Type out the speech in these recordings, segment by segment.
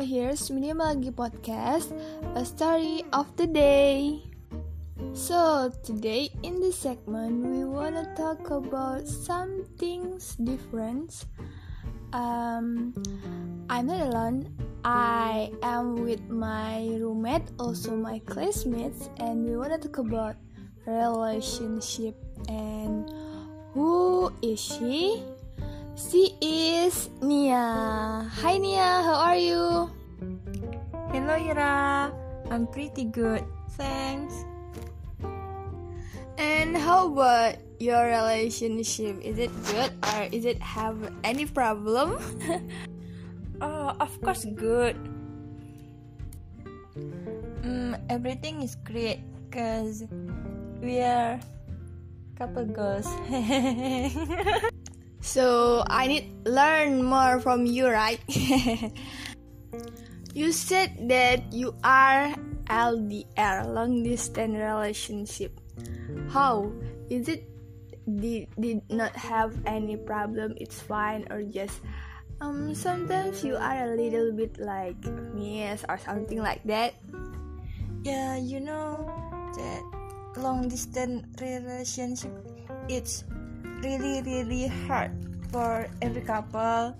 here's Medium Lagi Podcast, a story of the day. So, today in this segment, we wanna talk about some things different. Um, I'm not alone. I am with my roommate, also my classmates, and we wanna talk about relationship and who is she? She is Nia. Hi Nia, how are you? Hello Ira, I'm pretty good, thanks. And how about your relationship? Is it good or is it have any problem? oh, of course good. Mm, everything is great cause we are couple girls. So I need learn more from you, right? you said that you are LDR, long distance relationship. How is it? Did, did not have any problem? It's fine, or just um sometimes you are a little bit like miss or something like that. Yeah, you know that long distance relationship it's really really hard for every couple.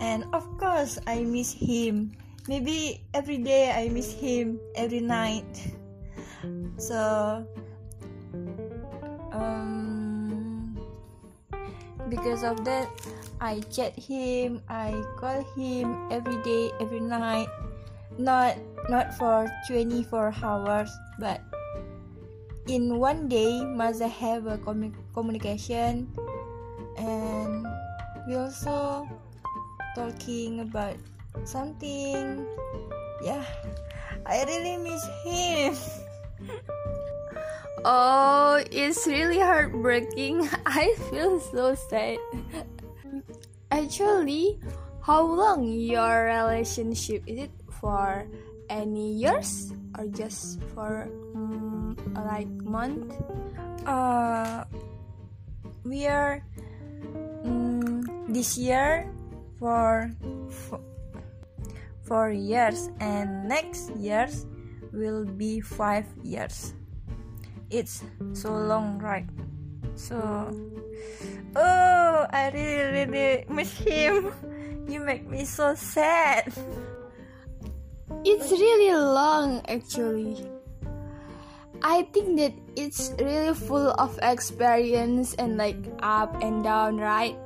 And of course i miss him. Maybe every day i miss him every night. So um because of that i chat him i call him every day every night. Not not for 24 hours but in one day must have a communication and we also talking about something. Yeah i really miss him. Oh it's really heartbreaking. I feel so sad. Actually how long your relationship? Is it for any years or just for like month. Uh we are um, this year for four years and next years will be five years. It's so long right? So oh i really really miss him. You make me so sad. It's really long actually. I think that it's really full of experience and like up and down, right?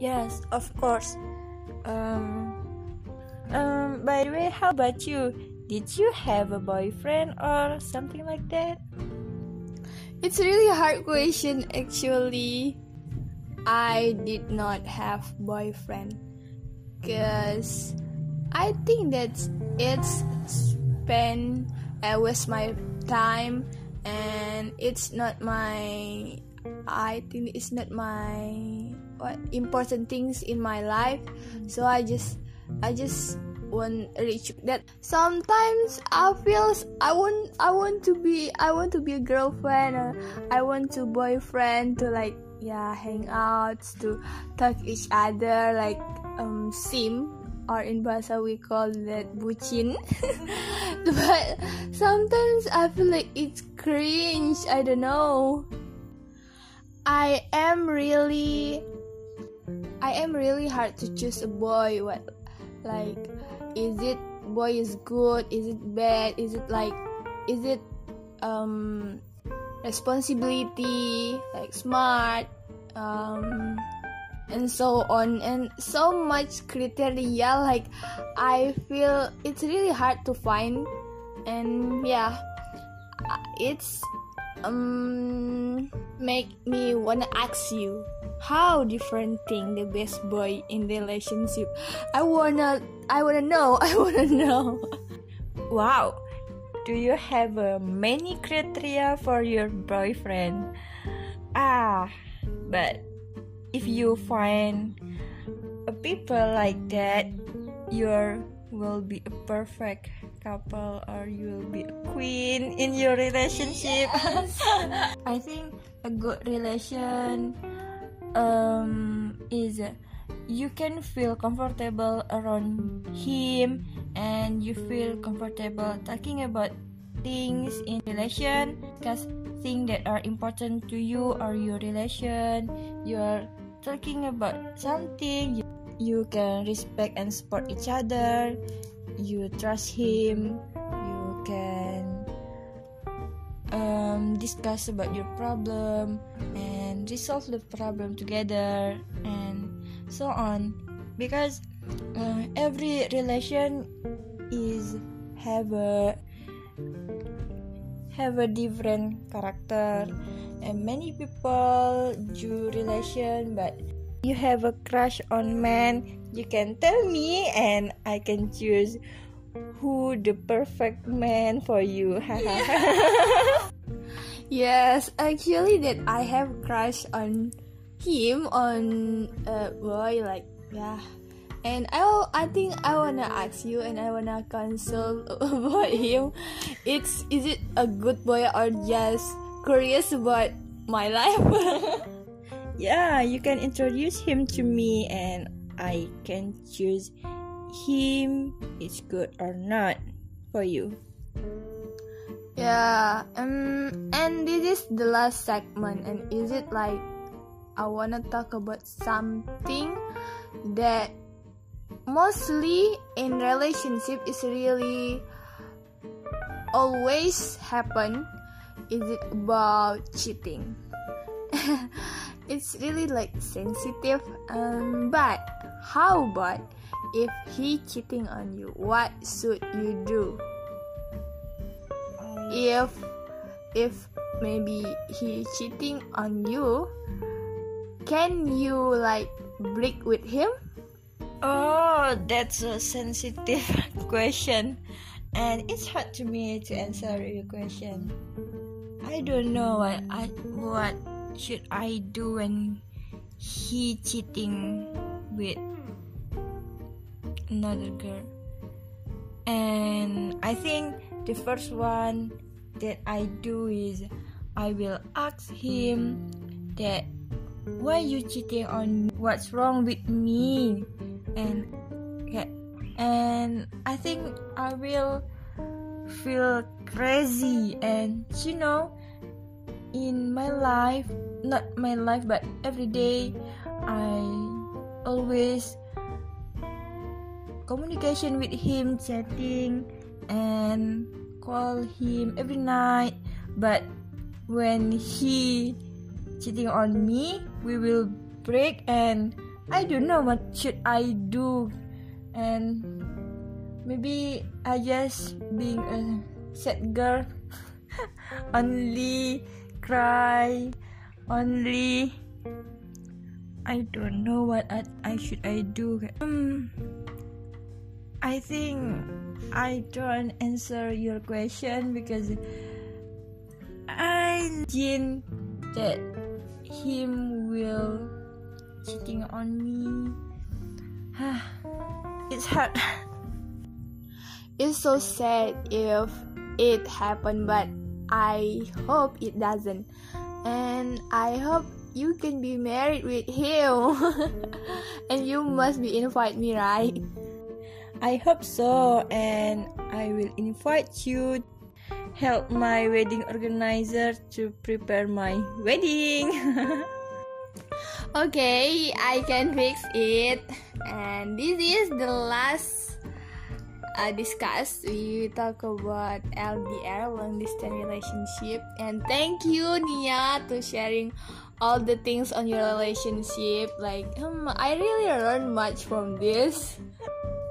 Yes, of course. Um, um, by the way, how about you? Did you have a boyfriend or something like that? It's really a hard question actually. I did not have boyfriend because I think that it's spend uh, waste my time and it's not my I think it's not my what important things in my life. So I just I just want reach that sometimes I feel I want I want to be I want to be a girlfriend or I want to boyfriend to like yeah hang out to talk each other like um sim or in bahasa we call that bucin. But sometimes i feel like it's cringe i don't know. I am really i am really hard to choose a boy. What like is it boy is good? Is it bad? Is it like is it um responsibility? Like smart? Um and so on and so much criteria like i feel it's really hard to find and yeah it's um make me wanna ask you how different thing the best boy in the relationship? I wanna i wanna know i wanna know. Wow. Do you have uh, many criteria for your boyfriend? Ah but if you find a people like that you will be a perfect couple or you will be a queen in your relationship yes. i think a good relation um, is you can feel comfortable around him and you feel comfortable talking about things in relation because things that are important to you or your relation you're talking about something. You, can respect and support each other. You trust him. You can um, discuss about your problem and resolve the problem together and so on. Because uh, every relation is have a have a different character and many people do relation but you have a crush on man you can tell me and i can choose who the perfect man for you yes actually that i have crush on him on a boy like yeah and I I think I wanna ask you and I wanna consult about him. It's is it a good boy or just curious about my life? yeah, you can introduce him to me and I can choose him is good or not for you. Yeah, um, and this is the last segment, and is it like I wanna talk about something that mostly in relationship is really always happen is it about cheating? It's really like sensitive um, but how about if he cheating on you what should you do? If if maybe he cheating on you can you like break with him? Oh, that's a sensitive question, and it's hard to me to answer your question. I don't know what I what should I do when he cheating with another girl. And I think the first one that I do is I will ask him that why you cheating on me? What's wrong with me? and and I think I will feel crazy and you know in my life not my life but every day I always communication with him chatting and call him every night. But when he cheating on me we will break and I don't know what should I do. And maybe I just being a sad girl only cry only I don't know what I, I should I do um, I think I don't answer your question because I imagine that him will cheating on me. it's hard. It's so sad if it happened, but I hope it doesn't. And I hope you can be married with him. and you must be invite me, right? I hope so, and I will invite you help my wedding organizer to prepare my wedding. okay i can fix it and this is the last uh, discuss we talk about ldr long distance relationship. And thank you nia to sharing all the things on your relationship. Like um, i really learned much from this.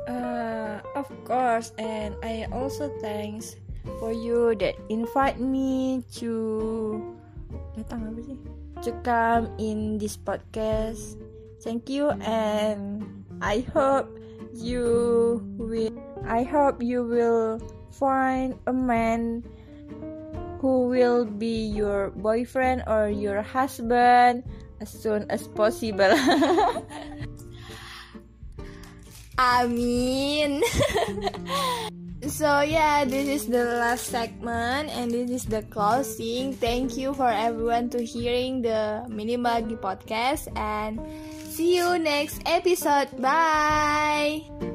Uh, of course and i also thanks for you that invite me to datang apa sih? To come in this podcast. Thank you and I hope you will I hope you will find a man who will be your boyfriend or your husband as soon as possible. Amin. So yeah, this is the last segment and this is the closing. Thank you for everyone to hearing the Minimagi podcast and see you next episode. Bye.